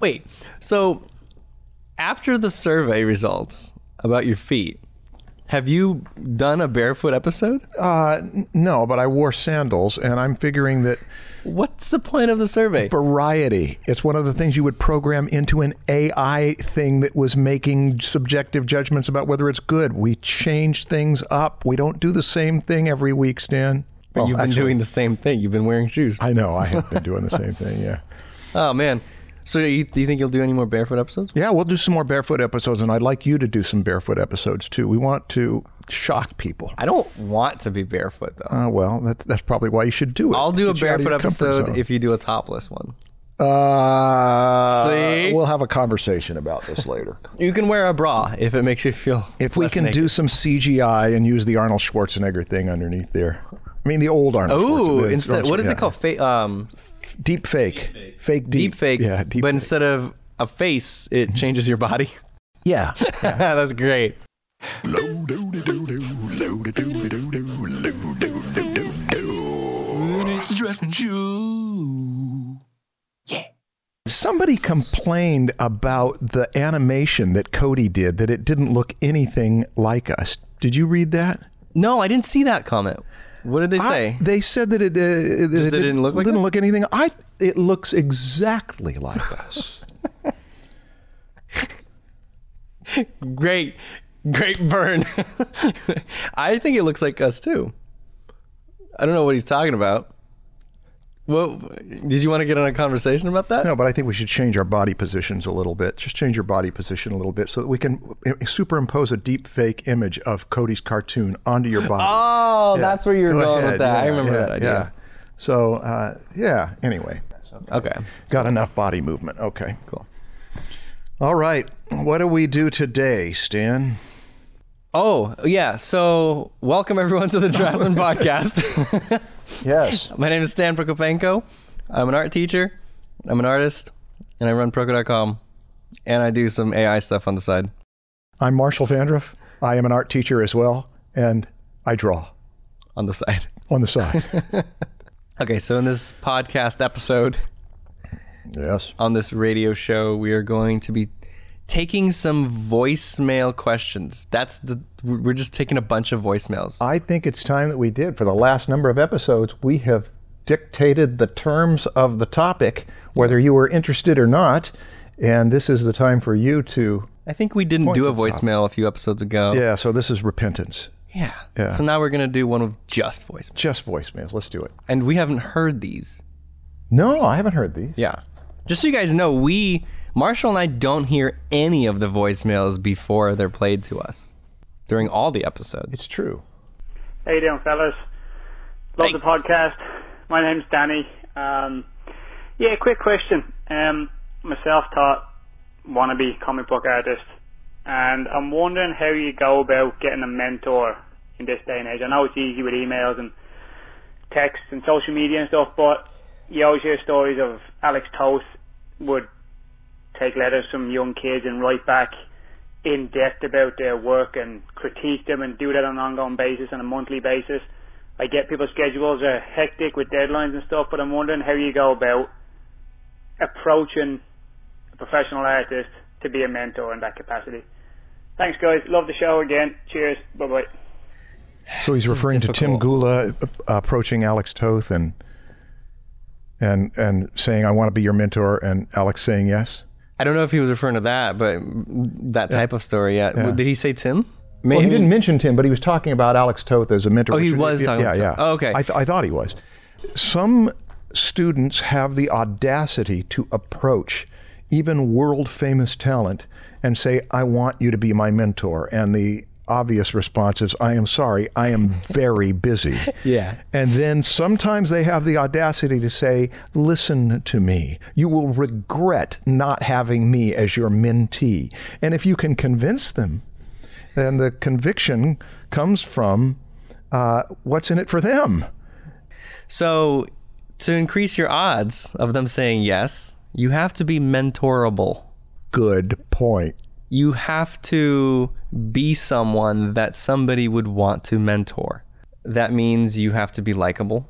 Wait. So after the survey results about your feet, have you done a barefoot episode? Uh, n- no, but I wore sandals, and I'm figuring that What's the point of the survey? variety. It's one of the things you would program into an AI thing that was making subjective judgments about whether it's good. We change things up. We don't do the same thing every week, Stan. But Well, you've been actually, doing the same thing. You've been wearing shoes. I know. I have been doing the same thing. Yeah. Oh man. So you, do you think you'll do any more barefoot episodes? Yeah, we'll do some more barefoot episodes, and I'd like you to do some barefoot episodes too. We want to shock people. I don't want to be barefoot though. Uh, well, that's that's probably why you should do it. I'll do a Get of barefoot episode if you do a topless one. Uh, See? we'll have a conversation about this later. You can wear a bra if it makes you feel. If we can naked. do some CGI and use the Arnold Schwarzenegger thing underneath there. I mean, the old Arnold. Ooh, instead, what is Yeah. it called? Fa- um, Deep fake. Fake deep. deep fake. Yeah, deep but fake. instead of a face, it mm-hmm. changes your body. Yeah. That's great. It's the Dressman Show. Somebody complained about the animation that Cody did, that it didn't look anything like us. Did you read that? No, I didn't see that comment. What did they say? I- they said that it, uh, that it didn't look like didn't us? look anything. I it looks exactly like us. great, great burn. I think it looks like us too. I don't know what he's talking about. Well, did you want to get on a conversation about that? No, but I think we should change our body positions a little bit. Just change your body position a little bit so that we can uh, superimpose a deep fake image of Cody's cartoon onto your body. Oh, Yeah. that's where you're Go going ahead. with that. I remember yeah, that idea. Yeah. So, uh, yeah, anyway, Okay, got enough body movement. Okay. cool. All right. What do we do today, Stan? Oh, yeah. So, welcome everyone to the Draftsman Podcast. Yes. My name is Stan Prokopenko. I'm an art teacher, I'm an artist, and I run Proko.com. And I do some AI stuff on the side. I'm Marshall Vandruff. I am an art teacher as well, and I draw On the side. on the side. Okay, so in this podcast episode, yes. on this radio show, we are going to be taking some voicemail questions. That's the we're just taking a bunch of voicemails. I think it's time that we did. For the last number of episodes, we have dictated the terms of the topic, whether you were interested or not. And this is the time for you to. I think we didn't do a voicemail a few episodes ago. Yeah, so this is repentance. Yeah. Yeah. So now we're going to do one with just voicemail. Just voicemails. Let's do it. And we haven't heard these. No, I haven't heard these. Yeah. Just so you guys know, we Marshall and I don't hear any of the voicemails before they're played to us during all the episodes. It's true. How you doing, fellas? Love Hey. the podcast. My name's Danny. Um, yeah, quick question. Um, myself taught wannabe comic book artist, and I'm wondering how you go about getting a mentor in this day and age. I know it's easy with emails and texts and social media and stuff, but you always hear stories of Alex Toth would take letters from young kids and write back in depth about their work and critique them and do that on an ongoing basis on a monthly basis. I get people's schedules are hectic with deadlines and stuff, but I'm wondering how you go about approaching a professional artist to be a mentor in that capacity. Thanks, guys. Love the show again. Cheers. Bye bye. So he's This referring to Tim difficult. Gula uh, approaching Alex Toth and and and saying, "I want to be your mentor," and Alex saying yes. I don't know if he was referring to that, but that type of story. Yeah. Yeah. Did he say Tim? Well, he didn't mention Tim, but he was talking about Alex Toth as a mentor. Oh, he was talking Yeah, about yeah. Oh, okay. I, th- I thought he was. Some students have the audacity to approach even world famous talent and say, "I want you to be my mentor," and the obvious response is, "I am sorry, I am very busy." Yeah. And then sometimes they have the audacity to say, Listen to me. You will regret not having me as your mentee. And if you can convince them, then the conviction comes from uh, what's in it for them. So, to increase your odds of them saying yes, you have to be mentorable. Good point. You have to be someone that somebody would want to mentor. That means you have to be likable.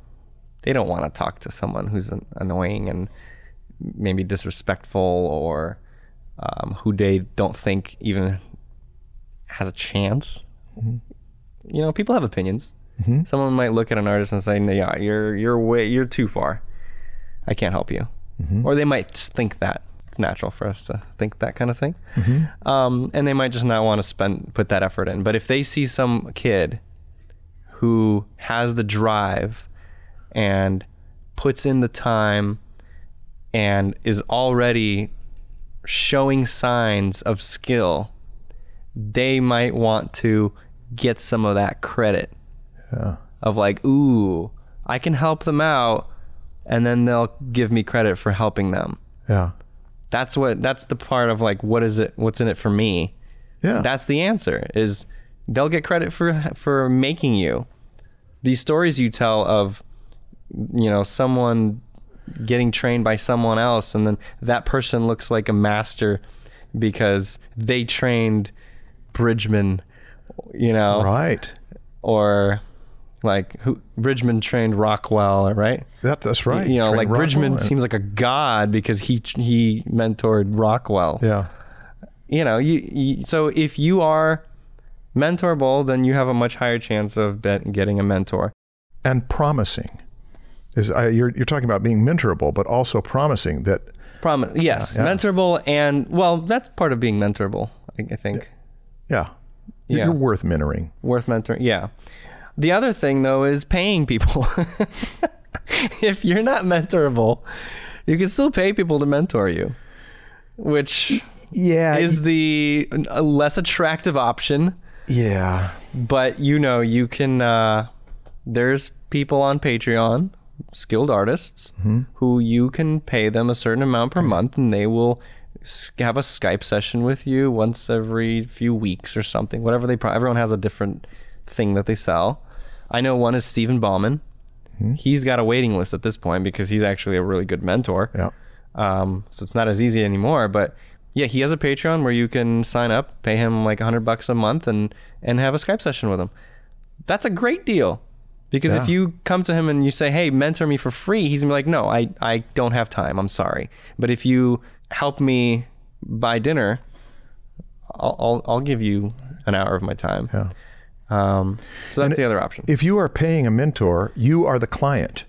They don't want to talk to someone who's annoying and maybe disrespectful or um, who they don't think even has a chance. Mm-hmm. You know, people have opinions. Mm-hmm. Someone might look at an artist and say, "Yeah, you're you're way you're too far. I can't help you," mm-hmm. or they might just think that it's natural for us to think that kind of thing, um, and they might just not want to spend put that effort in. But if they see some kid who has the drive and puts in the time and is already showing signs of skill, they might want to get some of that credit Yeah. of like, ooh, I can help them out, and then they'll give me credit for helping them. Yeah. That's what that's the part of like what is it what's in it for me? Yeah. That's the answer is they'll get credit for for making you. These stories you tell of you know someone getting trained by someone else and then that person looks like a master because they trained Bridgman, you know, right. or like who Bridgman trained Rockwell, right? That, that's right. You know, Train like Rockwell Bridgman and- seems like a god because he he mentored Rockwell. Yeah. You know, you, you so if you are mentorable, then you have a much higher chance of getting a mentor. And promising. Is I, you're you're talking about being mentorable, but also promising that Prom- yes, Yeah, yeah. mentorable, and well, that's part of being mentorable. I, I think yeah, you're, Yeah. you're worth mentoring. worth mentoring. Yeah. The other thing though is paying people. if you're not mentorable, you can still pay people to mentor you, which Yeah. is the a less attractive option. yeah. But you know, you can. Uh, there's people on Patreon, skilled artists, who you can pay them a certain amount per month, and they will have a Skype session with you once every few weeks or something. Whatever they. Pro- everyone has a different thing that they sell. I know one is Stephen Bauman. He's got a waiting list at this point because he's actually a really good mentor. Yeah. Um, so it's not as easy anymore. But yeah, he has a Patreon where you can sign up, pay him like a hundred bucks a month, and and have a Skype session with him. That's a great deal. Because if you come to him and you say, "Hey, mentor me for free," he's gonna be like, "No, I I don't have time. I'm sorry." But if you help me buy dinner, I'll I'll, I'll give you an hour of my time. Yeah. Um, so that's And the other option. If you are paying a mentor, you are the client.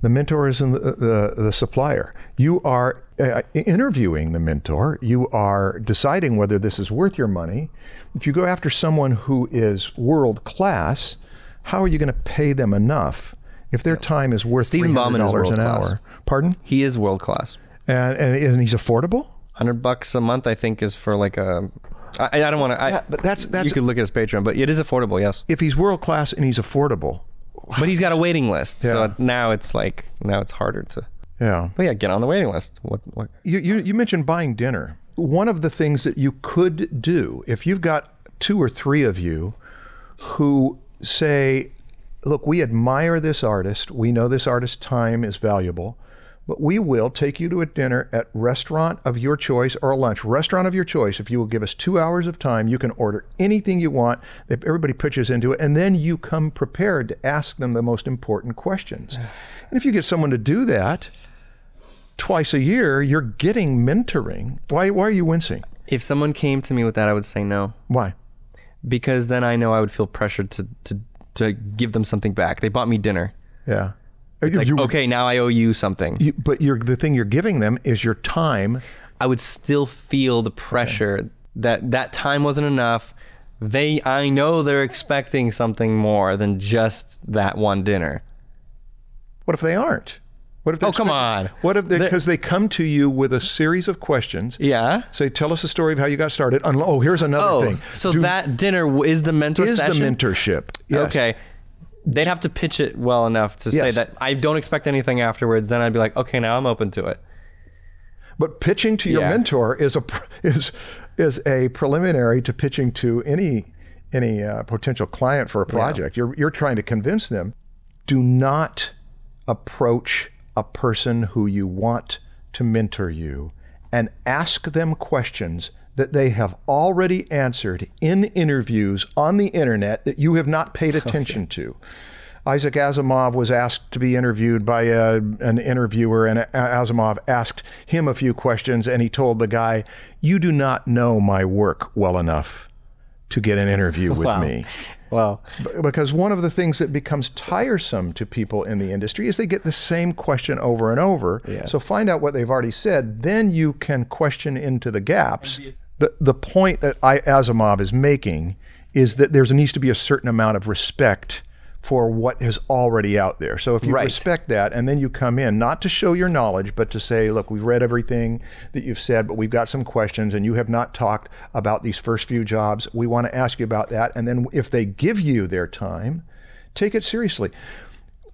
The mentor is in the, the, the supplier. You are uh, interviewing the mentor. You are deciding whether this is worth your money. If you go after someone who is world class, how are you going to pay them enough if their time is worth Stephen Bauman is $300 an world-class. hour? Pardon? he is world class. And, and isn't he's affordable? Hundred bucks a month, I think, is for like a. I, I don't want to. Yeah, but that's that's you could look at his Patreon, but it is affordable, yes. if he's world class and he's affordable. But he's got a waiting list, Yeah. so now it's like now it's harder to. Yeah. But yeah, get on the waiting list. What? what You, you, you mentioned buying dinner. One of the things that you could do, if you've got two or three of you who say, look, we admire this artist, we know this artist's time is valuable, but we will take you to a dinner at restaurant of your choice or a lunch, restaurant of your choice. If you will give us two hours of time, you can order anything you want. If everybody pitches into it, and then you come prepared to ask them the most important questions. And if you get someone to do that, twice a year, you're getting mentoring. Why, why are you wincing? if someone came to me with that, I would say no, Why? because then I know I would feel pressured to to to give them something back. They bought me dinner. Yeah. It's like, You- okay, now I owe you something. you- but you're, the thing you're giving them is your time. I would still feel the pressure that that time wasn't enough. They, I know they're expecting something more than just that one dinner. What if they aren't? What if? Oh, come on. What if they? Because they come to you with a series of questions. Yeah. Say, tell us the story of how you got started. Oh, here's another Oh, thing. so Do- that dinner is the mentor is session. the mentorship. Yes. Okay. They'd have to pitch it well enough to say that I don't expect anything afterwards. Then I'd be like, okay, now I'm open to it. But pitching to your Yeah. mentor is a is is a preliminary to pitching to any any uh, potential client for a project. You're you're trying to convince them. Do not approach a person who you want to mentor you and ask them questions that they have already answered in interviews on the internet that you have not paid attention to. Isaac Asimov was asked to be interviewed by a, an interviewer, and uh, Asimov asked him a few questions, and he told the guy, "You do not know my work well enough to get an interview with Wow. me." Well, B- Because one of the things that becomes tiresome to people in the industry is they get the same question over and over. Yeah. So find out what they've already said, then you can question into the gaps. The the point that I, Asimov is making is that there needs to be a certain amount of respect for what is already out there. So if you Right. respect that and then you come in not to show your knowledge but to say, look, we've read everything that you've said, but we've got some questions and you have not talked about these first few jobs. We want to ask you about that and then if they give you their time, take it seriously.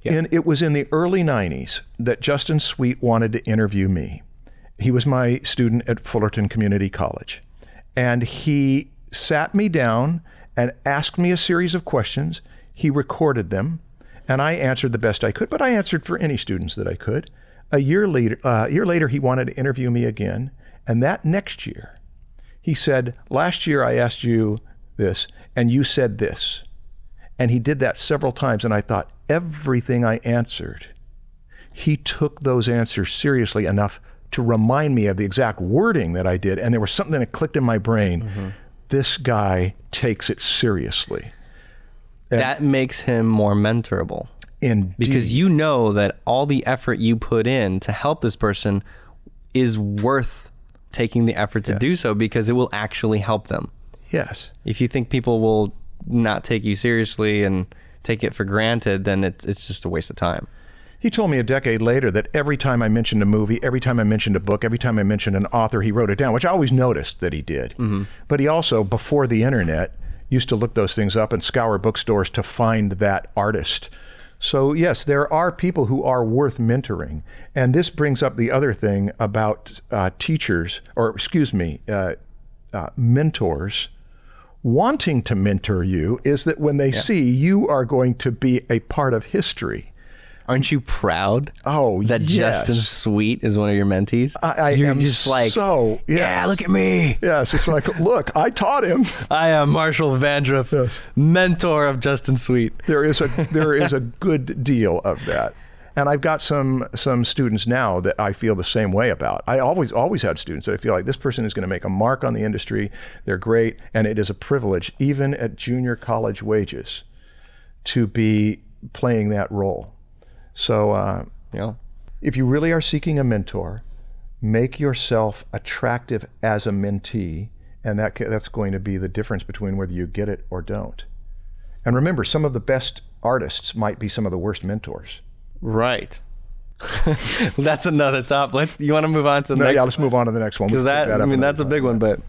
And it was in the early 90s that Justin Sweet wanted to interview me. He was my student at Fullerton Community College. And he sat me down and asked me a series of questions. He recorded them, and I answered the best I could, but I answered for any students that I could. A year later, uh, a year later, he wanted to interview me again, and that next year, he said, "Last year I asked you this, and you said this." And he did that several times, and I thought everything I answered, he took those answers seriously enough to remind me of the exact wording that I did, and there was something that clicked in my brain. Mm-hmm. This guy takes it seriously. that makes him more mentorable Indeed. because you know that all the effort you put in to help this person is worth taking the effort to do so because it will actually help them. yes. If you think people will not take you seriously and take it for granted, then it's it's just a waste of time. He told me a decade later that every time I mentioned a movie, every time I mentioned a book, every time I mentioned an author, he wrote it down, which I always noticed that he did. But he also, before the internet, used to look those things up and scour bookstores to find that artist. So, yes, there are people who are worth mentoring. And this brings up the other thing about uh, teachers, or excuse me, uh, uh, mentors wanting to mentor you is that when they see you are going to be a part of history. Aren't you proud? Oh, that yes. Justin Sweet is one of your mentees. I, I You're am just like, so yeah. yeah, look at me. Yes, it's like, look, I taught him. I am Marshall Vandruff, Yes. mentor of Justin Sweet. There is a there is a good deal of that, and I've got some some students now that I feel the same way about. I always always had students that I feel like this person is going to make a mark on the industry. They're great, and it is a privilege, even at junior college wages, to be playing that role. So. Uh, Yeah. if you really are seeking a mentor, make yourself attractive as a mentee, and that that's going to be the difference between whether you get it or don't. And remember, some of the best artists might be some of the worst mentors. Right. that's another top. Let's. You want to move on to the No, next? yeah, let's move on to the next one. Because We'll pick that, I mean, that's a big one. But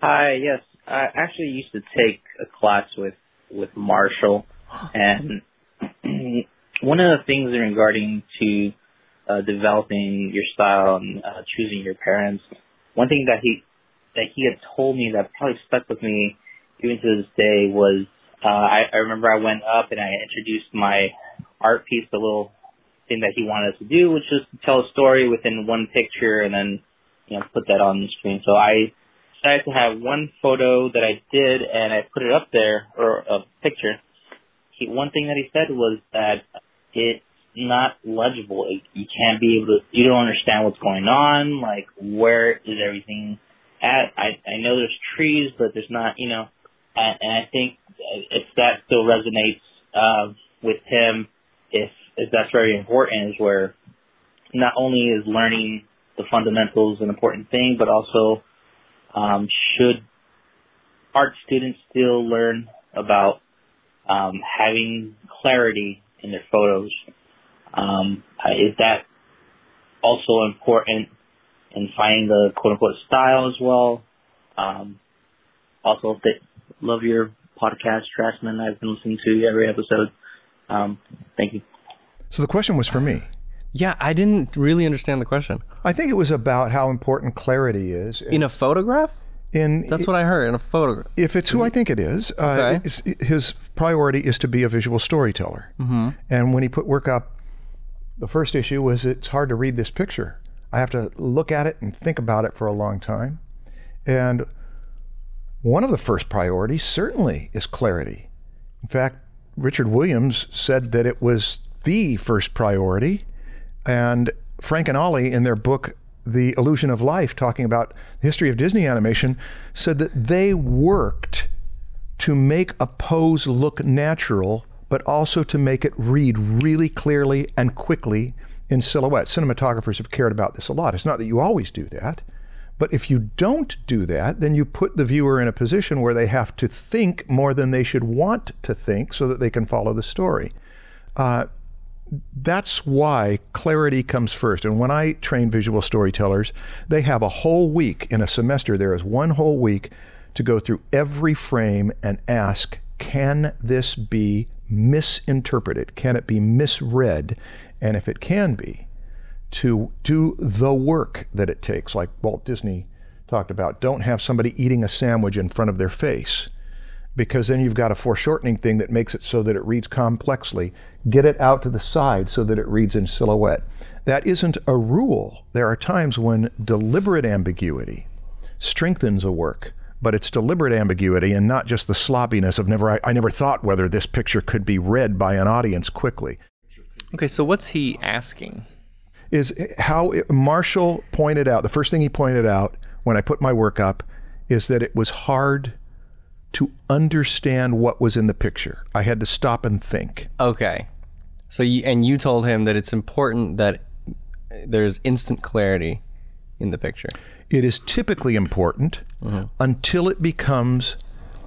Hi, yes. I actually used to take a class with with Marshall, and one of the things regarding to uh, developing your style and uh, choosing your parents, one thing that he that he had told me that probably stuck with me even to this day was uh, I, I remember I went up and I introduced my art piece, the little thing that he wanted us to do, which was to tell a story within one picture and then you know put that on the screen. So I decided to have one photo that I did and I put it up there or a picture. He, one thing that he said was that it's not legible. It, you can't be able to. You don't understand what's going on. Like where is everything at? I I know there's trees, but there's not. You know, and, and I think if that still resonates uh, with him, if if that's very important, is where not only is learning the fundamentals an important thing, but also um, should art students still learn about um, having clarity in their photos? Um, uh, is that also important in finding the quote unquote style as well? Um, also, th- love your podcast, Draftsman. I've been listening to every episode. Um, thank you. So the question was for me. yeah, I didn't really understand the question. I think it was about how important clarity is. In a photograph? In That's what I heard in a photograph. if it's who I think it is, uh, Okay. his priority is to be a visual storyteller. Mm-hmm. And when he put work up, the first issue was it's hard to read this picture. I have to look at it and think about it for a long time. And one of the first priorities certainly is clarity. In fact, Richard Williams said that it was the first priority. And Frank and Ollie, in their book, The Illusion of Life, talking about the history of Disney animation, said that they worked to make a pose look natural, but also to make it read really clearly and quickly in silhouette. Cinematographers have cared about this a lot. It's not that you always do that, but if you don't do that, then you put the viewer in a position where they have to think more than they should want to think so that they can follow the story. Uh, that's why clarity comes first. And when I train visual storytellers, they have a whole week in a semester. There is one whole week to go through every frame and ask, can this be misinterpreted? Can it be misread? And if it can be, to do the work that it takes, like Walt Disney talked about. Don't have somebody eating a sandwich in front of their face because then you've got a foreshortening thing that makes it so that it reads complexly. Get it out to the side so that it reads in silhouette. That isn't a rule. There are times when deliberate ambiguity strengthens a work, but it's deliberate ambiguity and not just the sloppiness of never I, I never thought whether this picture could be read by an audience quickly. Okay, so what's he asking? Is how it, Marshall pointed out, the first thing he pointed out when I put my work up is that it was hard to understand what was in the picture. I had to stop and think. Okay. So you and you told him that it's important that there's instant clarity in the picture. It is typically important mm-hmm. until it becomes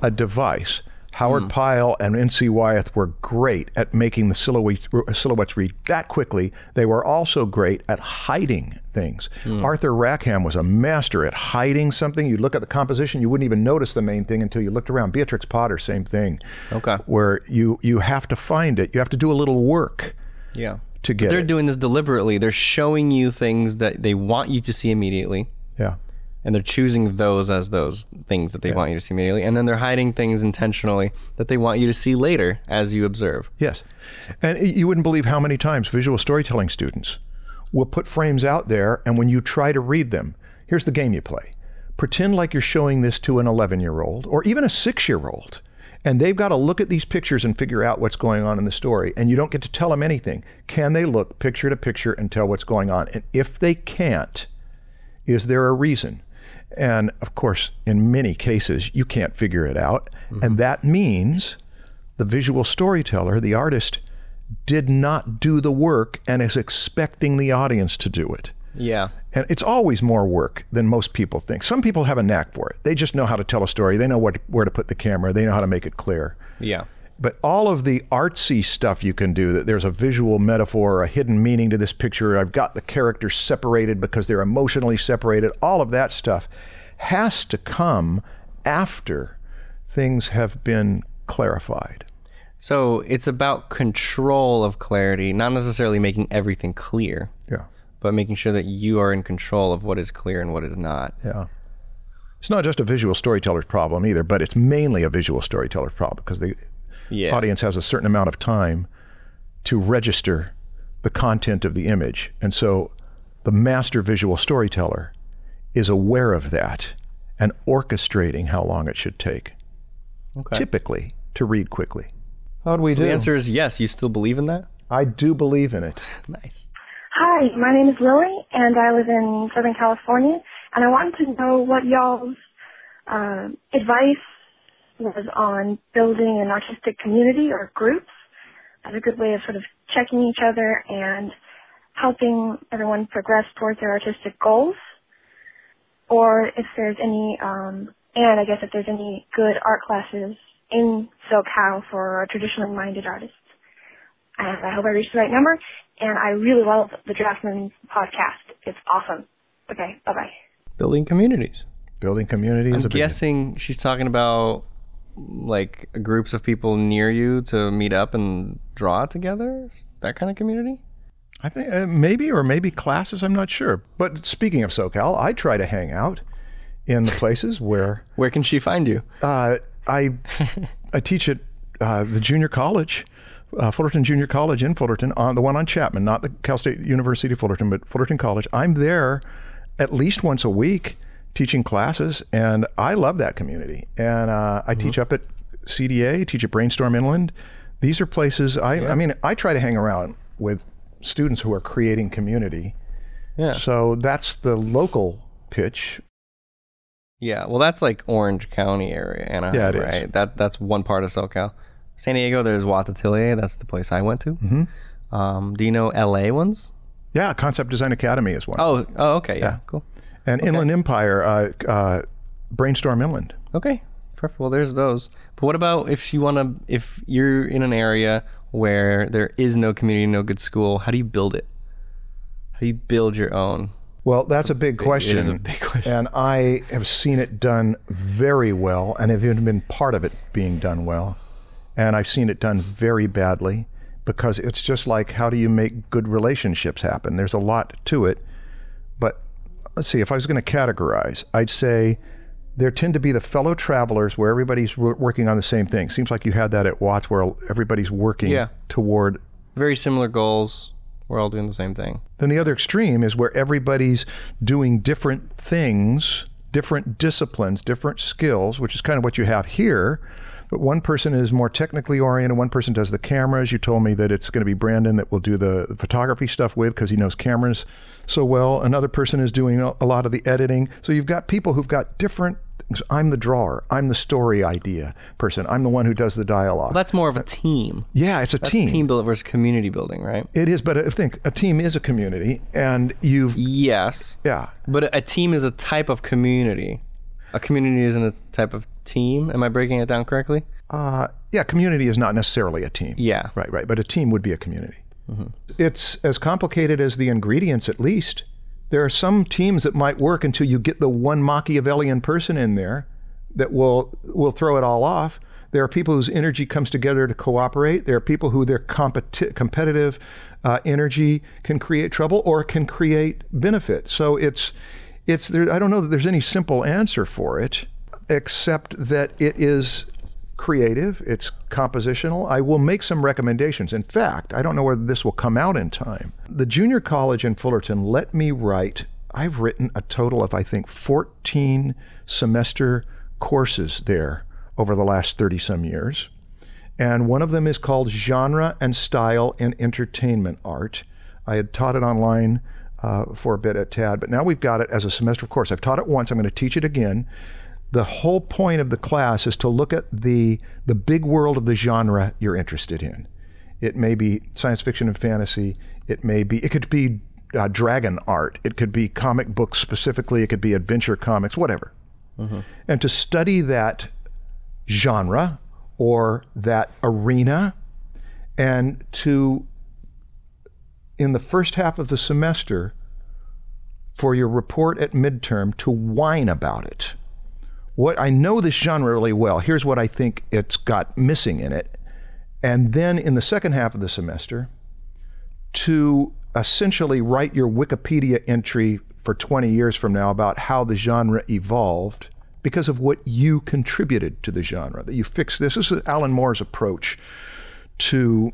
a device. Howard mm. Pyle and N.C. Wyeth were great at making the silhouette, silhouettes read that quickly. They were also great at hiding things. Mm. Arthur Rackham was a master at hiding something. You look at the composition, you wouldn't even notice the main thing until you looked around. Beatrix Potter, same thing. Okay. Where you you have to find it. You have to do a little work Yeah. to get They're it. doing this deliberately. They're showing you things that they want you to see immediately, yeah. And they're choosing those as those things that they want you to see immediately, and then they're hiding things intentionally that they want you to see later as you observe. Yes. And you wouldn't believe how many times visual storytelling students will put frames out there, and when you try to read them, here's the game you play pretend like you're showing this to an 11 year old or even a six year old. And they've got to look at these pictures and figure out what's going on in the story. And you don't get to tell them anything. Can they look picture to picture and tell what's going on? And if they can't, is there a reason? And of course, in many cases, you can't figure it out. Mm-hmm. And that means the visual storyteller, the artist, did not do the work and is expecting the audience to do it. Yeah. And it's always more work than most people think. Some people have a knack for it. They just know how to tell a story. They know what, where to put the camera. They know how to make it clear. Yeah. But all of the artsy stuff you can do, that there's a visual metaphor, a hidden meaning to this picture, I've got the characters separated because they're emotionally separated, all of that stuff has to come after things have been clarified. So it's about control of clarity, not necessarily making everything clear, Yeah. but making sure that you are in control of what is clear and what is not. Yeah. It's not just a visual storyteller's problem either, but it's mainly a visual storyteller's problem because the Yeah. audience has a certain amount of time to register the content of the image. And so the master visual storyteller is aware of that and orchestrating how long it should take, Okay. typically to read quickly. How do we do? The answer is yes. You still believe in that? I do believe in it. Nice. Hi, my name is Lily, and I live in Southern California, and I wanted to know what y'all's uh, advice was on building an artistic community or groups as a good way of sort of checking each other and helping everyone progress towards their artistic goals, or if there's any, um, and I guess if there's any good art classes in SoCal for traditionally minded artists. And I hope I reached the right number. And I really love the Draftsman podcast. It's awesome. Okay, bye bye. Building communities. Building communities. I'm a guessing she's talking about like groups of people near you to meet up and draw together. That kind of community. I think uh, maybe or maybe classes. I'm not sure. But speaking of SoCal, I try to hang out in the places where Where can she find you? uh, I I teach at uh, the junior college, uh, Fullerton Junior College in Fullerton, on the one on Chapman, not the Cal State University Fullerton, but Fullerton College. I'm there at least once a week teaching classes, and I love that community. And uh, I teach up at CDA, teach at Brainstorm Inland. These are places I, I mean, I try to hang around with students who are creating community. Yeah. So that's the local pitch. Yeah. Well, that's like Orange County area, Anaheim, Yeah, it is. right? That that's one part of SoCal. San Diego, there's Watts Atelier. That's the place I went to. Mm-hmm. Um, do you know LA ones? Yeah, Concept Design Academy is one. Oh, oh, okay, yeah, cool. And Inland Empire, uh, uh, Brainstorm Inland. Okay, perfect. Well, there's those. But what about if you want to? If you're in an area where there is no community, no good school, how do you build it? How do you build your own? Well, that's a big question. It is a big question. And I have seen it done very well and have even been part of it being done well. And I've seen it done very badly because it's just like how do you make good relationships happen? There's a lot to it. Let's see, if I was going to categorize, I'd say there tend to be the fellow travelers where everybody's wor- working on the same thing. Seems like you had that at Watts where everybody's working Yeah. toward Very similar goals. We're all doing the same thing. then the other extreme is where everybody's doing different things, different disciplines, different skills, which is kind of what you have here. But one person is more technically oriented. One person does the cameras. You told me that it's going to be Brandon that will do the photography stuff with because he knows cameras so well. Another person is doing a lot of the editing. So you've got people who've got different things. I'm the drawer. I'm the story idea person. I'm the one who does the dialogue. That's more of a team. yeah, it's a That's team. team building versus community building, right? It is, but I think a team is a community, and you've Yes, yeah. but a- a team is a type of community. A community isn't a type of team. Am I breaking it down correctly? Uh, yeah, community is not necessarily a team. Yeah. Right, right. But a team would be a community. It's as complicated as the ingredients, at least. There are some teams that might work until you get the one Machiavellian person in there that will will throw it all off. There are people whose energy comes together to cooperate. There are people who their competi- competitive uh, energy can create trouble or can create benefit. So it's it's there. I don't know that there's any simple answer for it, except that it is creative, it's compositional. I will make some recommendations. In fact, I don't know whether this will come out in time. The junior college in Fullerton let me write, I've written a total of, I think, 14 semester courses there over the last 30 some years. And one of them is called Genre and Style in Entertainment Art. I had taught it online uh, for a bit at TAD, but now we've got it as a semester course. I've taught it once, I'm going to teach it again the whole point of the class is to look at the the big world of the genre you're interested in. It may be science fiction and fantasy. It may be it could be uh, dragon art. It could be comic books specifically. It could be adventure comics, whatever. And to study that genre or that arena, and to in the first half of the semester for your report at midterm to whine about it what I know this genre really well. Here's what I think it's got missing in it. And then in the second half of the semester, to essentially write your Wikipedia entry for 20 years from now about how the genre evolved because of what you contributed to the genre, that you fixed this. This is Alan Moore's approach to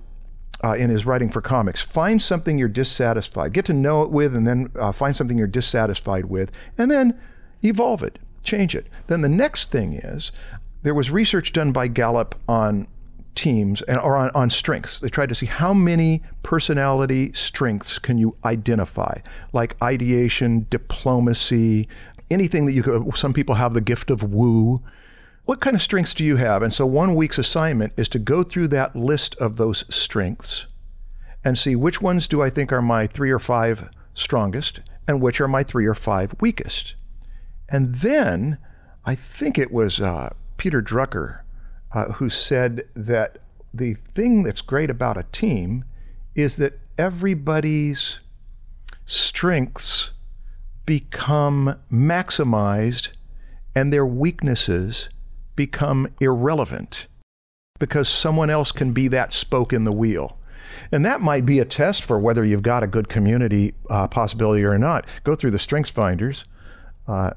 uh, in his writing for comics. Find something you're dissatisfied, get to know it with, and then uh, find something you're dissatisfied with, and then evolve it, change it. Then the next thing is there was research done by Gallup on teams and or on, on strengths. They tried to see how many personality strengths can you identify, like ideation, diplomacy, anything that you could. Some people have the gift of woo. What kind of strengths do you have? And so one week's assignment is to go through that list of those strengths and see which ones do I think are my three or five strongest and which are my three or five weakest. And then I think it was uh, Peter Drucker uh, who said that the thing that's great about a team is that everybody's strengths become maximized and their weaknesses become irrelevant because someone else can be that spoke in the wheel. And that might be a test for whether you've got a good community uh, possibility or not. Go through the strengths finders, uh,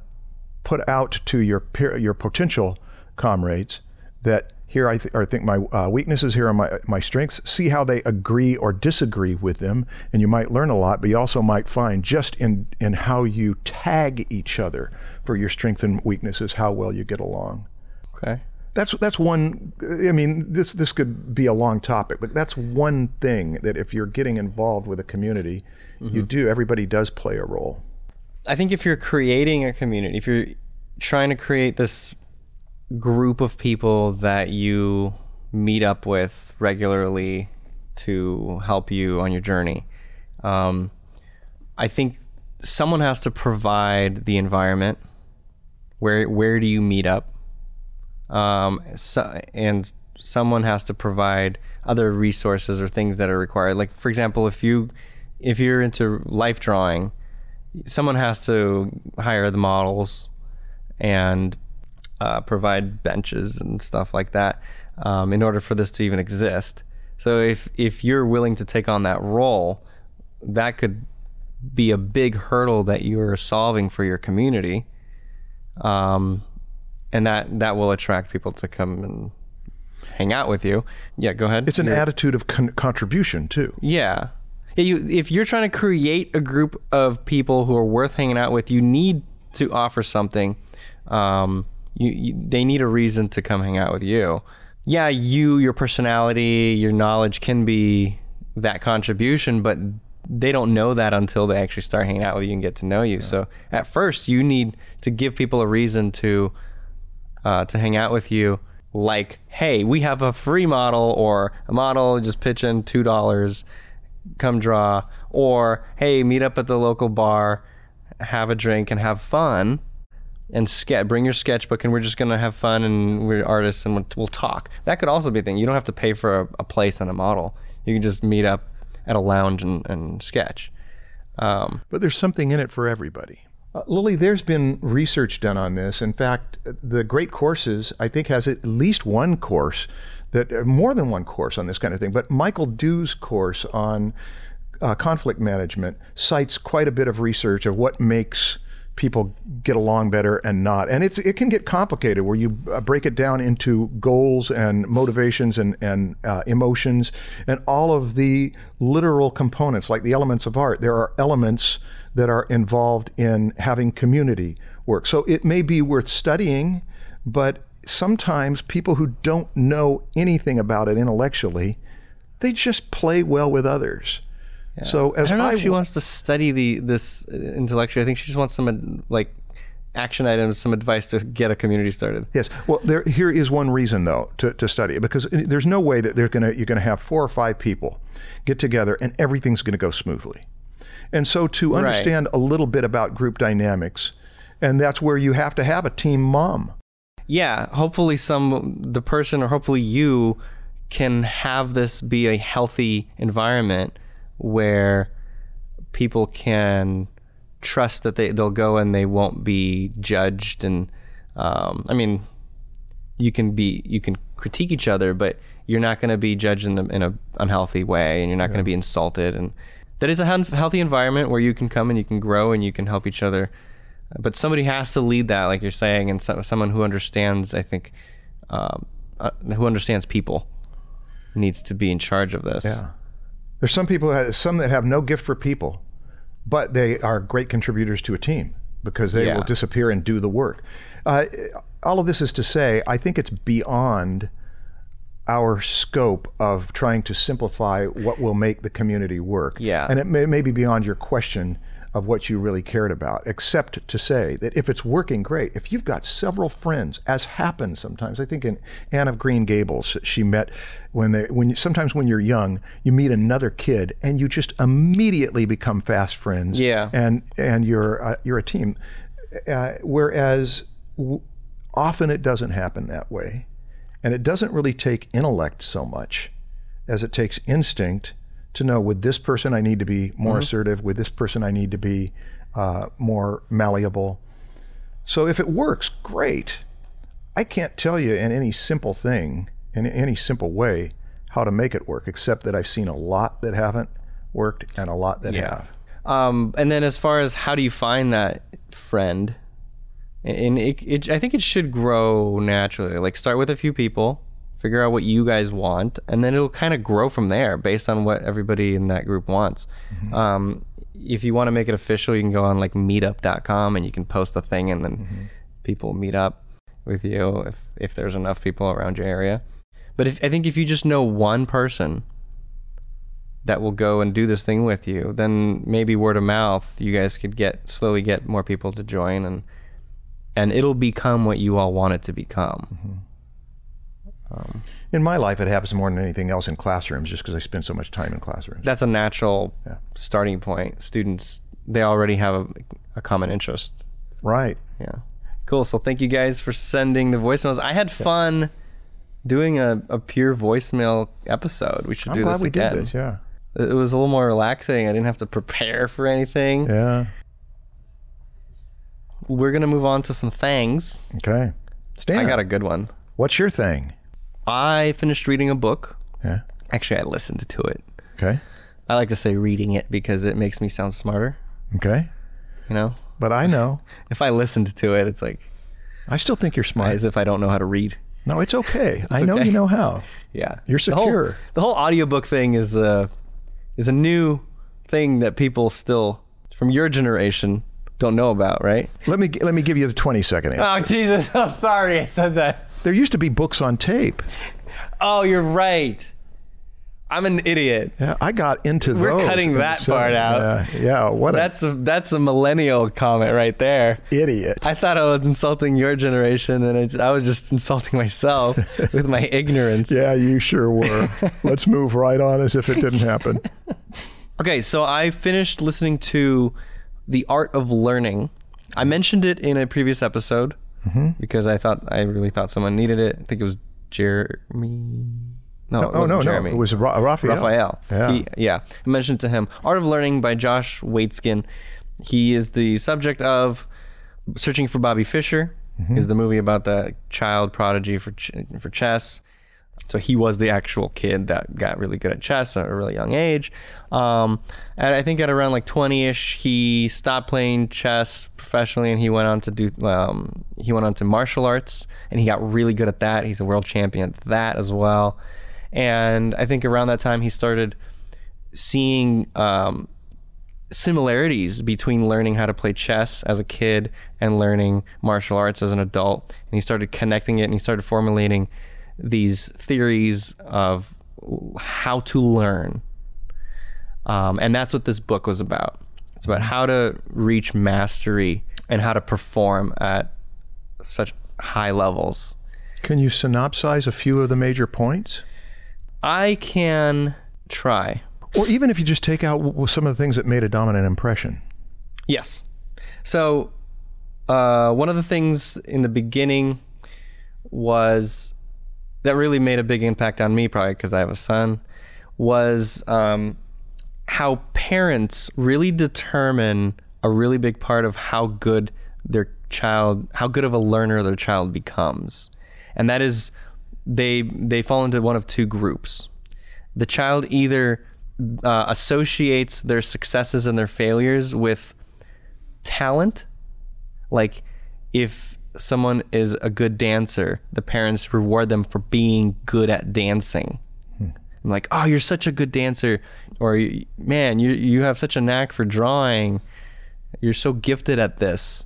put out to your peer, your potential comrades that here I, th- or think my uh, weaknesses, here are my, my strengths. See how they agree or disagree with them, and you might learn a lot. But you also might find just in in how you tag each other for your strengths and weaknesses how well you get along. Okay. That's that's one. I mean, this this could be a long topic, but that's one thing that if you're getting involved with a community, you do. Everybody does play a role. I think if you're creating a community, if you're trying to create this group of people that you meet up with regularly to help you on your journey, um, I think someone has to provide the environment. Where where do you meet up? Um, so, and someone has to provide other resources or things that are required. Like for example, if you if you're into life drawing, someone has to hire the models and uh, provide benches and stuff like that um, in order for this to even exist. So if if you're willing to take on that role, that could be a big hurdle that you're solving for your community, um, and that that will attract people to come and hang out with you. Yeah, go ahead. It's an You're- attitude of con- contribution too. yeah. Yeah, you, if you're trying to create a group of people who are worth hanging out with, you need to offer something. Um, you, you, they need a reason to come hang out with you. Yeah, you, your personality, your knowledge can be that contribution, but they don't know that until they actually start hanging out with you and get to know you. So at first, you need to give people a reason to uh, to hang out with you. Like, hey, we have a free model or a model, just pitch in two dollars, come draw, or hey, meet up at the local bar, have a drink and have fun, and ske- bring your sketchbook, and we're just gonna have fun, and we're artists, and we'll, we'll talk. That could also be a thing. You don't have to pay for a, a place and a model. You can just meet up at a lounge and, and sketch. Um, But there's something in it for everybody. Uh, Lily, there's been research done on this. In fact, the Great Courses, I think, has at least one course that, uh, more than one course on this kind of thing. But Michael Dues's course on uh, conflict management cites quite a bit of research of what makes people get along better and not. And it's, it can get complicated where you uh, break it down into goals and motivations and, and uh, emotions and all of the literal components, like the elements of art. There are elements that are involved in having community work. So it may be worth studying, but sometimes people who don't know anything about it intellectually, they just play well with others. So as I don't know I if she wants to study the this uh, intellectually. I think she just wants some uh, like action items, some advice to get a community started. Yes. Well, there here is one reason though to, to study it because there's no way that they're gonna you're gonna have four or five people get together and everything's gonna go smoothly. And so to understand a little bit about group dynamics, and that's where you have to have a team mom. Yeah, hopefully some the person or hopefully you can have this be a healthy environment where people can trust that they they'll go and they won't be judged and um, I mean you can be you can critique each other but you're not going to be judged in, a, in a unhealthy way and you're not going to be insulted and that is a healthy environment where you can come and you can grow and you can help each other but somebody has to lead that like you're saying and so, someone who understands i think um, uh, who understands people needs to be in charge of this Yeah. There's some people, some that have no gift for people, but they are great contributors to a team because they Yeah. will disappear and do the work. Uh, all of this is to say, I think it's beyond our scope of trying to simplify what will make the community work. Yeah. And it may, may be beyond your question of what you really cared about, except to say that if it's working great, if you've got several friends, as happens sometimes, I think in Anne of Green Gables, she met when they, when sometimes when you're young, you meet another kid and you just immediately become fast friends. Yeah. And and you're uh, you're a team. Uh, whereas w- often it doesn't happen that way, and it doesn't really take intellect so much as it takes instinct to know with this person I need to be more assertive, with this person I need to be uh, more malleable. So if it works, great. I can't tell you in any simple thing, in any simple way, how to make it work, except that I've seen a lot that haven't worked and a lot that Yeah. have. Um, and then as far as how do you find that friend, and it, it, I think it should grow naturally. Like start with a few people, figure out what you guys want, and then it'll kind of grow from there based on what everybody in that group wants. Mm-hmm. Um, if you want to make it official, you can go on like meetup.com and you can post a thing and then mm-hmm. people meet up. with you if if there's enough people around your area. But if I think if you just know one person that will go and do this thing with you, then maybe word of mouth, you guys could get slowly get more people to join and and it'll become what you all want it to become. Mm-hmm. In my life, it happens more than anything else in classrooms, just because I spend so much time in classrooms. That's a natural Yeah. starting point. Students they already have a, a common interest. Right. Yeah. Cool. So thank you guys for sending the voicemails. I had fun doing a, a pure voicemail episode. We should I'm do glad this we again. did this. Yeah. It was a little more relaxing. I didn't have to prepare for anything. Yeah. We're gonna move on to some things. Okay. Stan, I got a good one. what's your thing? I finished reading a book. Yeah. Actually, I listened to it. Okay. I like to say reading it because it makes me sound smarter. Okay. You know, But I know. if I listened to it, it's like I still think you're smart. as if I don't know how to read. No, it's okay. I know okay. you know how. Yeah, You're The whole- secure. The whole, audiobook thing is a is a new thing that people still from your generation don't know about, right? Let me let me give you the 20 second answer. Oh Jesus! I'm sorry I said that. There used to be books on tape. Oh, you're right. I'm an idiot. Yeah, I got into We're those. cutting in the that part out. Yeah, yeah what That's a that's a millennial comment right there. idiot. I thought I was insulting your generation, and I was just insulting myself with my ignorance. yeah, you sure were. Let's move right on as if it didn't happen. Okay, so I finished listening to The Art of Learning. I mentioned it in a previous episode Mm-hmm. because I thought I really thought someone needed it. I think it was Jeremy. No, it oh wasn't no, Jeremy. no, it was Ra- Raphael. Raphael. Yeah. He, yeah. I mentioned to him Art of Learning by Josh Waitzkin. He is the subject of Searching for Bobby Fischer. Mm-hmm. Is the movie about the child prodigy for ch- for chess. So he was the actual kid that got really good at chess at a really young age. Um, and I think at around like 20ish, he stopped playing chess professionally and he went on to do um, he went on to martial arts and he got really good at that. He's a world champion at that as well. And I think around that time he started seeing um, similarities between learning how to play chess as a kid and learning martial arts as an adult. And he started connecting it and he started formulating these theories of how to learn. Um, and that's what this book was about. It's about how to reach mastery and how to perform at such high levels. Can you synopsize a few of the major points? I can try. Or even if you just take out w- some of the things that made a dominant impression. Yes. So, uh, one of the things in the beginning was that really made a big impact on me, probably because I have a son, was um, how parents really determine a really big part of how good their child, how good of a learner their child becomes, and that is they they fall into one of two groups. The child either uh, associates their successes and their failures with talent. Like if someone is a good dancer, the parents reward them for being good at dancing. Hmm. I'm like, oh, you're such a good dancer, or man, you you have such a knack for drawing. You're so gifted at this.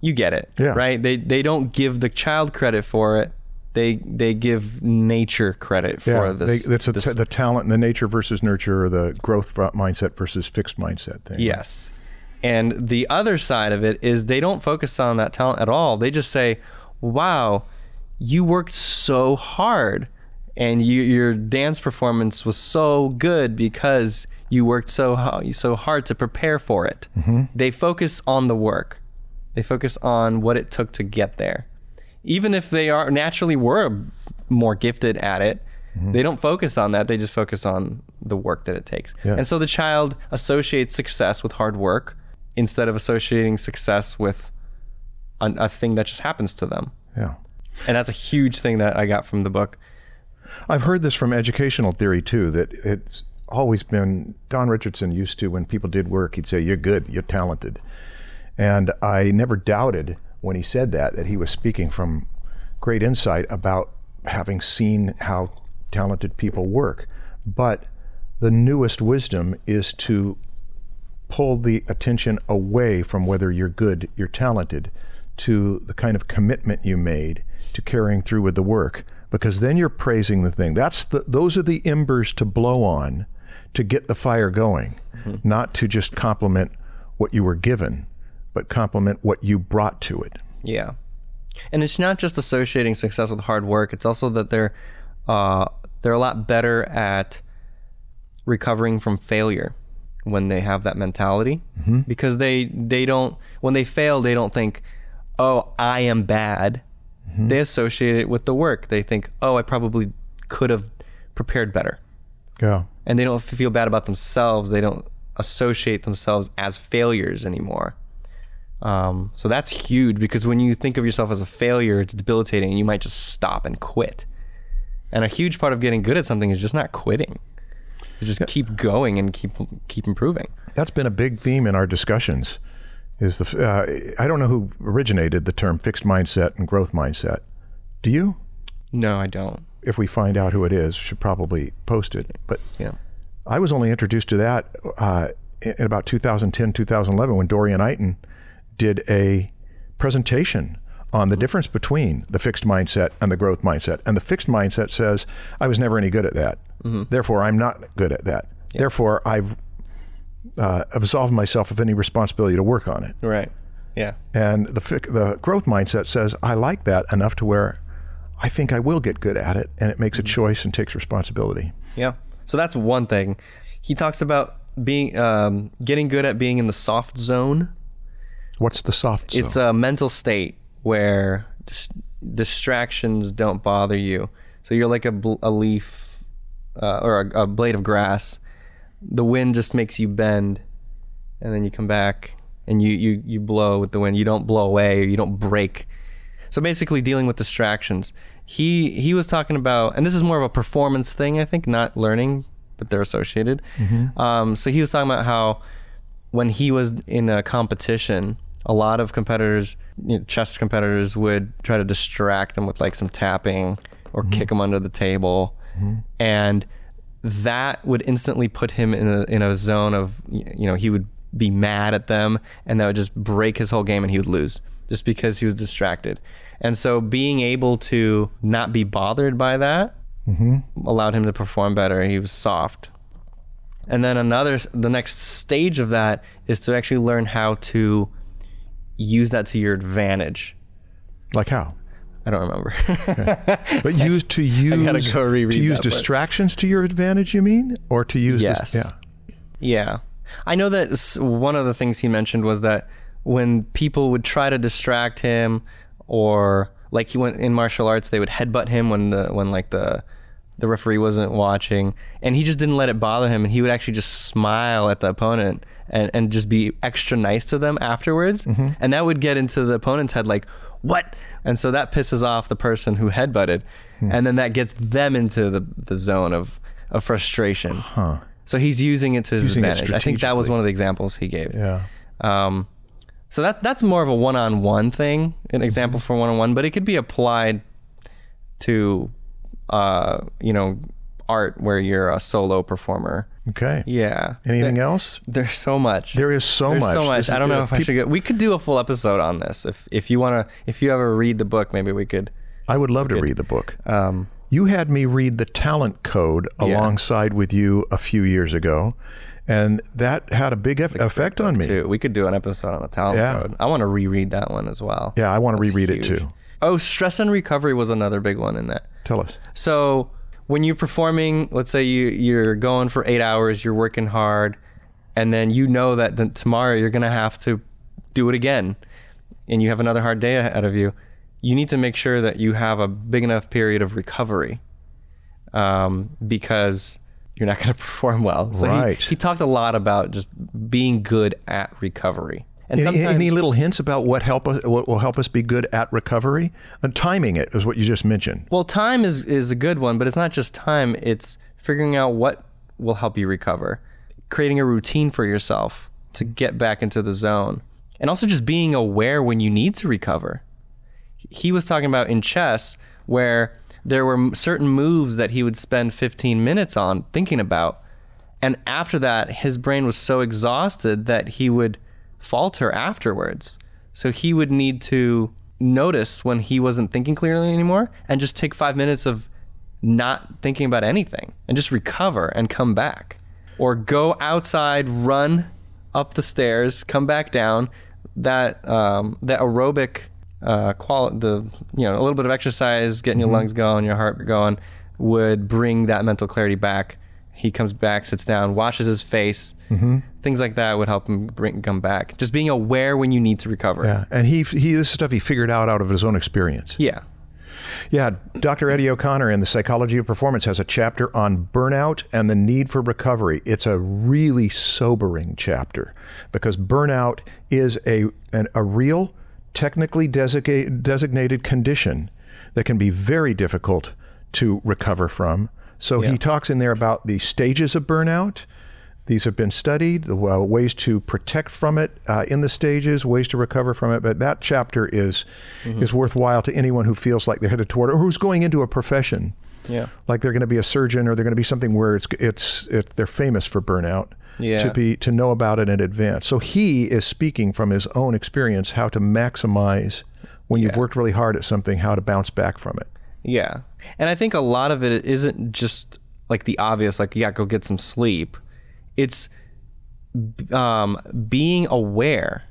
You get it, Yeah. right? They they don't give the child credit for it. They they give nature credit for this. they, that's this- the talent and the nature versus nurture, or the growth mindset versus fixed mindset thing. Yes. And the other side of it is they don't focus on that talent at all. They just say, "Wow, you worked so hard, and you, your dance performance was so good because you worked so so hard to prepare for it." Mm-hmm. They focus on the work. They focus on what it took to get there. Even if they are naturally were more gifted at it, mm-hmm. they don't focus on that. They just focus on the work that it takes. Yeah. And so the child associates success with hard work instead of associating success with a, a thing that just happens to them. Yeah. And that's a huge thing that I got from the book. I've heard this from educational theory too, that it's always been Don Richardson used to when people did work, he'd say, You're good, you're talented. And I never doubted when he said that that he was speaking from great insight about having seen how talented people work. But the newest wisdom is to pull the attention away from whether you're good, you're talented, to the kind of commitment you made to carrying through with the work because then you're praising the thing. That's the those are the embers to blow on to get the fire going, not to just compliment what you were given, but compliment what you brought to it. Yeah. And it's not just associating success with hard work. It's also that they're uh, they're a lot better at recovering from failure when they have that mentality because they they don't when they fail they don't think oh I am bad they associate it with the work they think oh I probably could have prepared better Yeah. and they don't feel bad about themselves. They don't associate themselves as failures anymore. Um, so that's huge because when you think of yourself as a failure, it's debilitating. and You might just stop and quit. And a huge part of getting good at something is just not quitting. Just keep going and keep keep improving. That's been a big theme in our discussions. Is the uh, I don't know who originated the term fixed mindset and growth mindset. Do you? No, I don't. If we find out who it is, should probably post it. But Yeah. I was only introduced to that uh, in in about 2010, 2011, when Dorian Eiton did a presentation on the difference between the fixed mindset and the growth mindset. And the fixed mindset says, I was never any good at that. Therefore, I'm not good at that. Therefore, I've uh, absolved myself of any responsibility to work on it. Right. Yeah. And the fi- the growth mindset says, I like that enough to where I think I will get good at it, and it makes a choice and takes responsibility. Yeah. So that's one thing. He talks about being um, getting good at being in the soft zone. What's the soft zone? It's a mental state where dis- distractions don't bother you. So you're like a, bl- a leaf uh, or a, a blade of grass. The wind just makes you bend, and then you come back and you, you, you blow with the wind. You don't blow away or you don't break. So basically, dealing with distractions. He he was talking about, and this is more of a performance thing, I think, not learning, but they're associated. Um, so he was talking about how when he was in a competition, a lot of competitors, you know, chess competitors, would try to distract him with like some tapping or mm-hmm. kick him under the table, mm-hmm. and that would instantly put him in a in a zone of you know he would be mad at them, and that would just break his whole game, and he would lose just because he was distracted. And so being able to not be bothered by that mm-hmm. allowed him to perform better. He was soft. And then another, the next stage of that is to actually learn how to use that to your advantage. like how? I don't remember. But use to use go to use that distractions to your advantage. You mean, or to use Yes. This, yeah. yeah. I know that one of the things he mentioned was that when people would try to distract him or like he went in martial arts, they would headbutt him when the, when like the, the referee wasn't watching and he just didn't let it bother him and he would actually just smile at the opponent and, and just be extra nice to them afterwards. And that would get into the opponent's head like what? And so that pisses off the person who headbutted. And then that gets them into the, the zone of, of frustration. Huh. so he's using it to his Using advantage. I think that was one of the examples he gave. Yeah. um, so that that's more of a one-on-one thing, an example Mm-hmm. for one-on-one, but it could be applied to, uh, you know, art where you're a solo performer. Okay. Yeah. Anything There- else? There's so much. There is so There's much. so much. This I don't know uh, if I should get. We could do a full episode on this if if you want to. If you ever read the book, maybe we could. I would love to read the book. Um, You had me read the Talent Code Yeah. alongside with you a few years ago, and that had a big eff- effect on me. too. We could do an episode on the talent Yeah. code. I want to reread that one as well. Yeah, I want to reread it too. Oh, stress and recovery was another big one in that. Tell us. So when you're performing, let's say you you're going for eight hours, you're working hard, and then you know that then tomorrow you're gonna have to do it again, and you have another hard day ahead of you. You need to make sure that you have a big enough period of recovery, um, because you're not gonna perform well. So he- Right. he, talked a lot about just being good at recovery. And Any, sometimes, any little hints about what help us, what will help us be good at recovery? And timing it is what you just mentioned. Well, time is is a good one, but it's not just time. It's figuring out what will help you recover, creating a routine for yourself to get back into the zone, and also just being aware when you need to recover. He was talking about in chess where there were certain moves that he would spend 15 minutes on thinking about, and after that, his brain was so exhausted that he would falter afterwards. So he would need to notice when he wasn't thinking clearly anymore and just take five minutes of not thinking about anything and just recover and come back. Or go outside, run up the stairs, come back down. That um, that aerobic uh, quality, the you know a little bit of exercise, getting your lungs going, your heart going, would bring that mental clarity back. He comes back, sits down, washes his face. Mm-hmm. Things like that would help him bring come back. Just being aware when you need to recover. Yeah, and he he this stuff he figured out out of his own experience. Yeah. Yeah, Dr. Eddie O'Connor in The Psychology of Performance has a chapter on burnout and the need for recovery. It's a really sobering chapter because burnout is a an, a real technically designated designated condition that can be very difficult to recover from. So Yeah. he talks in there about the stages of burnout. These have been studied, the uh, ways to protect from it uh, in the stages, ways to recover from it. But that chapter is is worthwhile to anyone who feels like they're headed toward it or who's going into a profession, Yeah. like they're going to be a surgeon or they're going to be something where it's it's it, they're famous for burnout. Yeah. To be to know about it in advance. So he is speaking from his own experience how to maximize when you've worked really hard at something, how to bounce back from it. Yeah. And I think a lot of it isn't just like the obvious, like, yeah, go get some sleep. It's um, being aware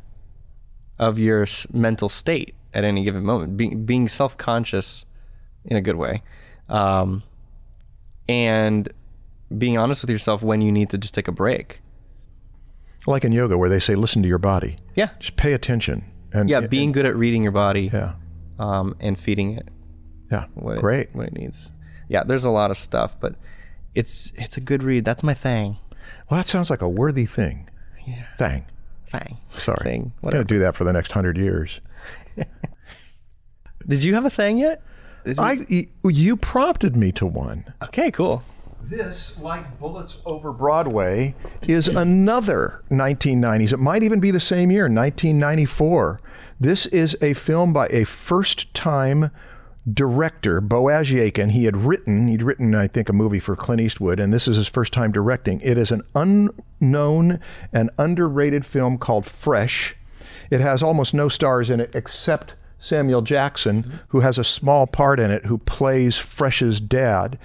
of your mental state at any given moment, being, being self conscious in a good way, um, and being honest with yourself when you need to just take a break. Like in yoga, where they say, "Listen to your body." Yeah. Just pay attention. And Yeah. Being good at reading your body yeah, um, and feeding it yeah, what it, great. what it needs. Yeah, there's a lot of stuff, but it's it's a good read. That's my thing. Well, that sounds like a worthy thing. Yeah. Thing. Thing. Sorry. Thing. i'm gonna do that for the next hundred years. Did you have a thing yet? You- I, you prompted me to one. okay, cool. This, like Bullets Over Broadway, is another 1990s. It might even be the same year, 1994. This is a film by a first time director, Boaz Yakin. He had written, he'd written, I think, a movie for Clint Eastwood, and this is his first time directing. It is an unknown and underrated film called Fresh. It has almost no stars in it except Samuel Jackson, who has a small part in it, who plays Fresh's dad.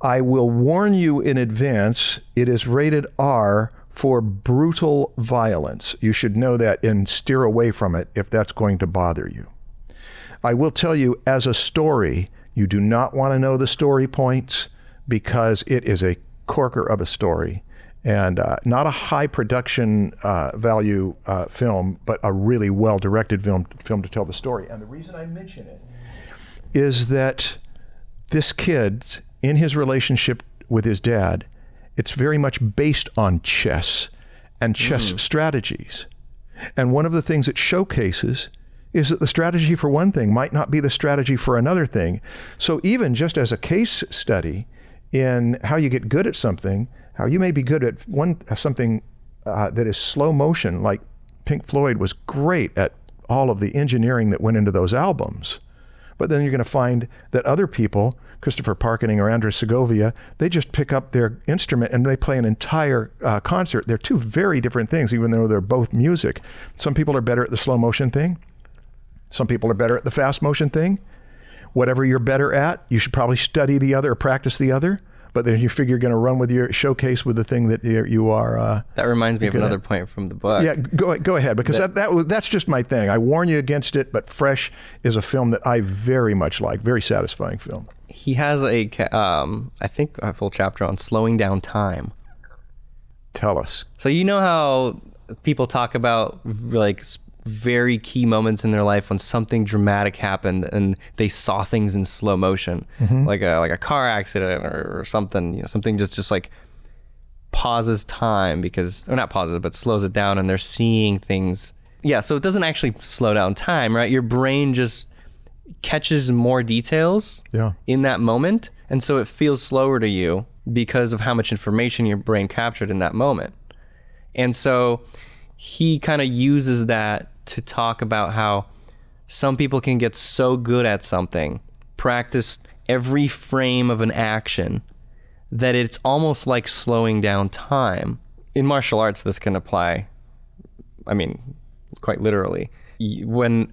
I will warn you in advance, it is rated R for brutal violence. You should know that and steer away from it if that's going to bother you. I will tell you, as a story, you do not want to know the story points because it is a corker of a story and uh, not a high production uh, value uh, film, but a really well directed film, film to tell the story. And the reason I mention it is that this kid, in his relationship with his dad, it's very much based on chess and chess strategies. And one of the things it showcases is that the strategy for one thing might not be the strategy for another thing. So, even just as a case study in how you get good at something, how you may be good at one something uh, that is slow motion, like Pink Floyd was great at all of the engineering that went into those albums. But then you're going to find that other people, Christopher Parkening or Andres Segovia, they just pick up their instrument and they play an entire uh, concert. They're two very different things, even though they're both music. Some people are better at the slow motion thing. Some people are better at the fast motion thing. Whatever you're better at, you should probably study the other or practice the other. But then you figure you're going to run with your showcase with the thing that you're, you are. Uh, That reminds me of another at- point from the book. yeah, go go ahead because that, that was that's just my thing. I warn you against it, but Fresh is a film that I very much like. Very satisfying film. He has a, um, I think, a full chapter on slowing down time. Tell us. So you know how people talk about like very key moments in their life when something dramatic happened and they saw things in slow motion, mm-hmm. like a like a car accident or, or something. You know, something just just like pauses time because or not pauses but slows it down and they're seeing things. Yeah, so it doesn't actually slow down time, right? Your brain just catches more details Yeah. in that moment. And so it feels slower to you because of how much information your brain captured in that moment. And so he kind of uses that to talk about how some people can get so good at something, practice every frame of an action, that it's almost like slowing down time. In martial arts, this can apply, I mean, quite literally. when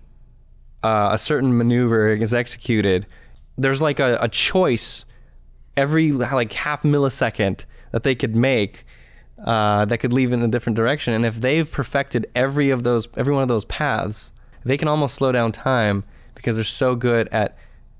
uh, a certain maneuver is executed, there's like a, a choice every like half millisecond that they could make uh, that could lead in a different direction. And if they've perfected every of those, every one of those paths, they can almost slow down time because they're so good at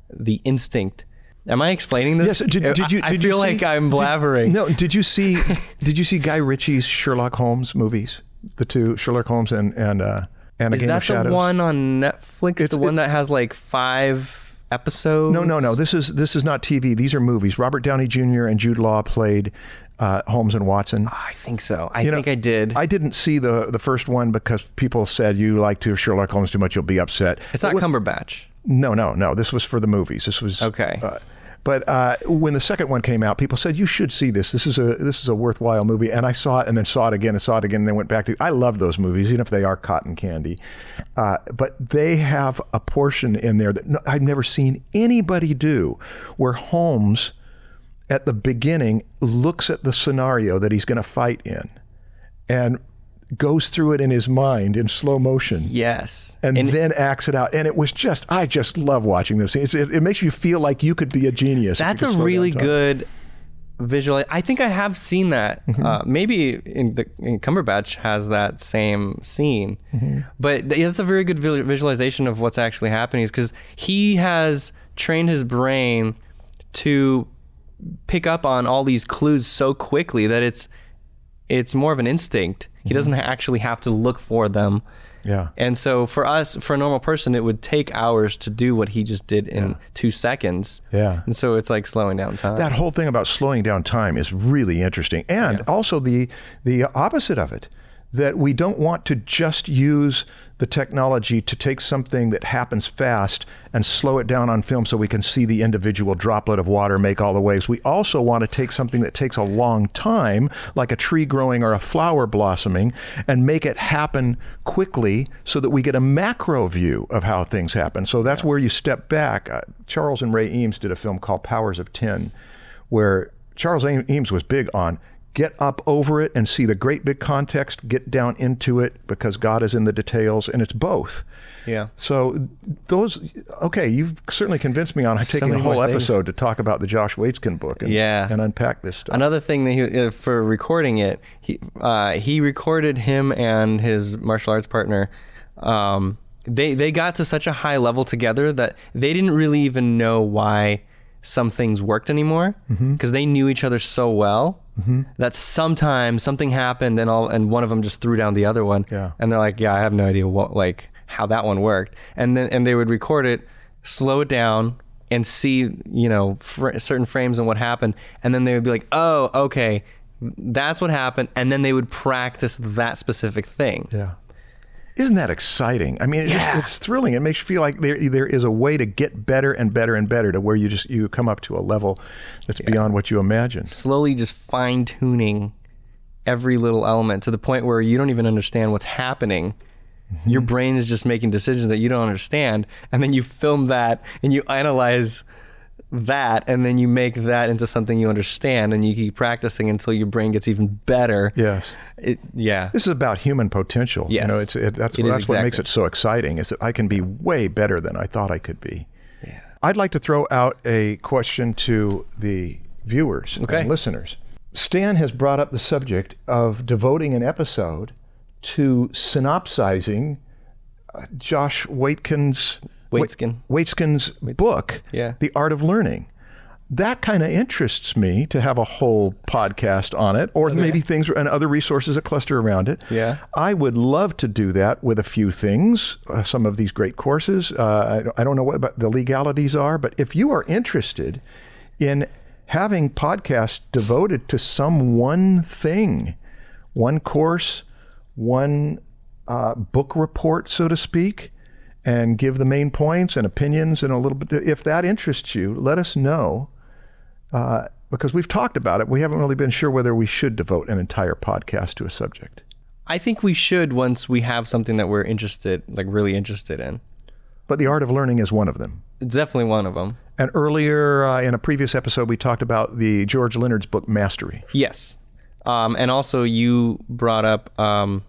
the instinct. Am I explaining this? Yes. Did, did you? I, Did I feel you see- like I'm did- blabbering. no. Did you see? did you see Guy Ritchie's Sherlock Holmes movies? The two Sherlock Holmes and and uh, and a Is Game that of Shadows. the one on Netflix? It's- the one it- that has like five episodes? No, no, no. This is this is not TV. These are movies. Robert Downey Jr. and Jude Law played uh, Holmes and Watson. I think so. I You know, think I did. I didn't see the the first one because people said you like to Sherlock Holmes too much, you'll be upset. it's not Cumberbatch. No, no, no. This was for the movies. This was Okay. Uh, but uh, when the second one came out, people said you should see this. This is a this is a worthwhile movie. And I saw it, and then saw it again, and saw it again, and then went back to. I love those movies, even if they are cotton candy. Uh, but they have a portion in there that no, I've never seen anybody do, where Holmes, at the beginning, looks at the scenario that he's going to fight in, and goes through it in his mind in slow motion Yes. and, then acts it out. And it was just, I just love watching those scenes. It, it makes you feel like you could be a genius. That's a really good visual. I think I have seen that. Mm-hmm. Uh, maybe in the in Cumberbatch has that same scene, Mm-hmm. but yeah, that's a very good visualization of what's actually happening. Because he has trained his brain to pick up on all these clues so quickly that it's it's more of an instinct. He Mm-hmm. doesn't actually have to look for them. Yeah. And so for us, for a normal person, it would take hours to do what he just did in two seconds. Yeah. And so it's like slowing down time. That whole thing about slowing down time is really interesting. And also the the opposite of it. That we don't want to just use the technology to take something that happens fast and slow it down on film so we can see the individual droplet of water make all the waves. We also want to take something that takes a long time, like a tree growing or a flower blossoming, and make it happen quickly so that we get a macro view of how things happen. So that's where you step back. Uh, Charles and Ray Eames did a film called Powers of Ten where Charles Eames was big on get up over it and see the great big context, get down into it because God is in the details, and it's both. yeah. So those, okay, you've certainly convinced me on taking a whole episode to talk about the Josh Waitzkin book and, Yeah. and unpack this stuff. Another thing that he uh, for recording it, he uh, he recorded him and his martial arts partner. Um, they they got to such a high level together that they didn't really even know why some things worked anymore Mm-hmm. because they knew each other so well Mm-hmm. that sometimes something happened and all and one of them just threw down the other one. Yeah. and they're like yeah I have no idea what like how that one worked. And then and they would record it slow it down and see you know fr- certain frames and what happened. And then they would be like oh okay. That's what happened. And then they would practice that specific thing. Yeah. Isn't that exciting? I mean, Yeah. just, it's thrilling. It makes you feel like there there is a way to get better and better and better to where you just you come up to a level that's beyond what you imagined. slowly just fine tuning every little element to the point where you don't even understand what's happening. Mm-hmm. Your brain is just making decisions that you don't understand, and then you film that and you analyze that, and then you make that into something you understand, and you keep practicing until your brain gets even better. Yes. It, yeah. This is about human potential. Yes. You know, it's it, that's It that's what makes it so exciting. Is that I can be way better than I thought I could be. Yeah. I'd like to throw out a question to the viewers Okay. and listeners. Stan has brought up the subject of devoting an episode to synopsizing uh, Josh Waitkin's Waitzkin. Waitzkin's book, Yeah. The Art of Learning. That kind of interests me to have a whole podcast on it, or maybe things and other resources that cluster around it. Yeah. I would love to do that with a few things, uh, some of these great courses. Uh, I, don't- I don't know what about the legalities are, but if you are interested in having podcasts devoted to some one thing, one course, one uh, book report, so to speak, and give the main points and opinions and a little bit. If that interests you, let us know. Uh, because we've talked about it, we haven't really been sure whether we should devote an entire podcast to a subject. I think we should once we have something that we're interested, like really interested in. But the art of learning is one of them. It's definitely one of them. And earlier uh, in a previous episode, we talked about the George Leonard's book Mastery. Yes, um, and also you brought up, um,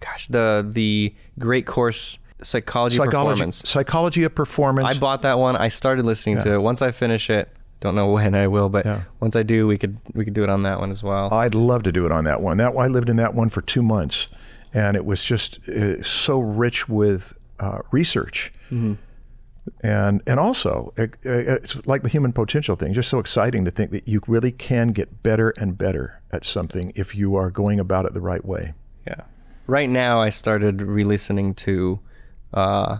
gosh, the the great course Psychology, of Psychology, Performance. Psychology of Performance. I bought that one. I started listening to it. Once I finish it, don't know when I will, but Yeah. once I do, we could we could do it on that one as well. I'd love to do it on that one. That I lived in that one for two months, and it was just uh, so rich with uh, research, and and also it, it's like the human potential thing. Just so exciting to think that you really can get better and better at something if you are going about it the right way. Yeah. Right now, I started re-listening to uh,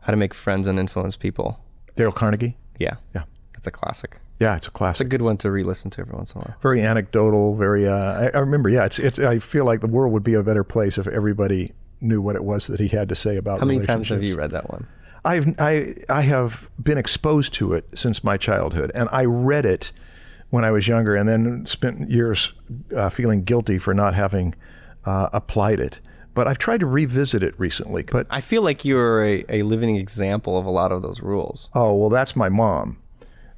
How to Make Friends and Influence People. Dale Carnegie. Yeah. Yeah. That's a classic. Yeah, it's a classic. It's a good one to re-listen to every once in a while. Very anecdotal. Very. Uh, I, I remember. Yeah, it's. It's. I feel like the world would be a better place if everybody knew what it was that he had to say about. How many times have you read that one? I've I I have been exposed to it since my childhood, and I read it when I was younger, and then spent years uh, feeling guilty for not having uh, applied it. But I've tried to revisit it recently. But I feel like you're a, a living example of a lot of those rules. oh well, that's my mom.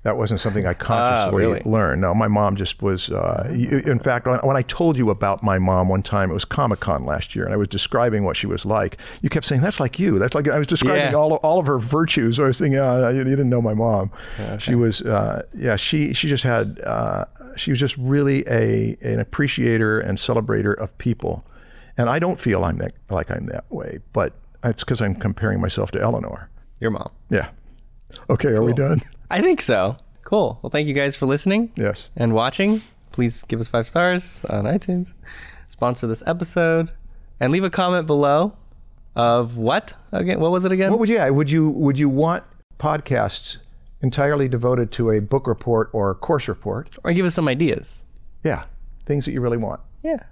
That wasn't something I consciously really? learned. No, my mom just was. Uh, in fact, when, I told you about my mom one time, it was Comic Con last year, and I was describing what she was like. You kept saying, "That's like you." That's like I was describing Yeah. all of, all of her virtues. I was thinking, uh, you, you didn't know my mom. She was, uh, yeah, she she just had, uh, she was just really a an appreciator and celebrator of people, and I don't feel I'm that like I'm that way, but it's because I'm comparing myself to Eleanor. Your mom. Yeah. Okay, are we done? I think so. Cool. Well, thank you guys for listening Yes. and watching. Please give us five stars on iTunes. Sponsor this episode and leave a comment below of what again? What was it again? What would you? yeah, Would you? Would you want podcasts entirely devoted to a book report or a course report? or give us some ideas. Yeah, things that you really want. Yeah.